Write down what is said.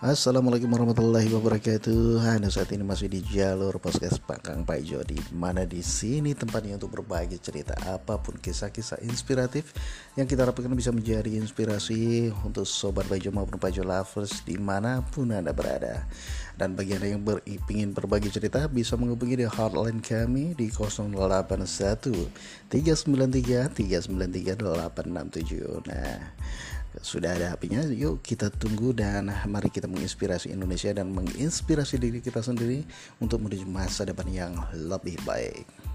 Assalamualaikum warahmatullahi wabarakatuh. Anda saat ini masih di jalur podcast Pakang Paijo di mana di sini tempatnya untuk berbagi cerita apa pun kisah-kisah inspiratif yang kita harapkan bisa menjadi inspirasi untuk sobat Paijo maupun Paijo lovers di mana pun anda berada. Dan bagi anda yang ber ingin berbagi cerita bisa menghubungi di hotline kami di 081 393 393 867. Nah sudah ada HP-nya yuk kita tunggu dan mari kita menginspirasi Indonesia dan menginspirasi diri kita sendiri untuk menuju masa depan yang lebih baik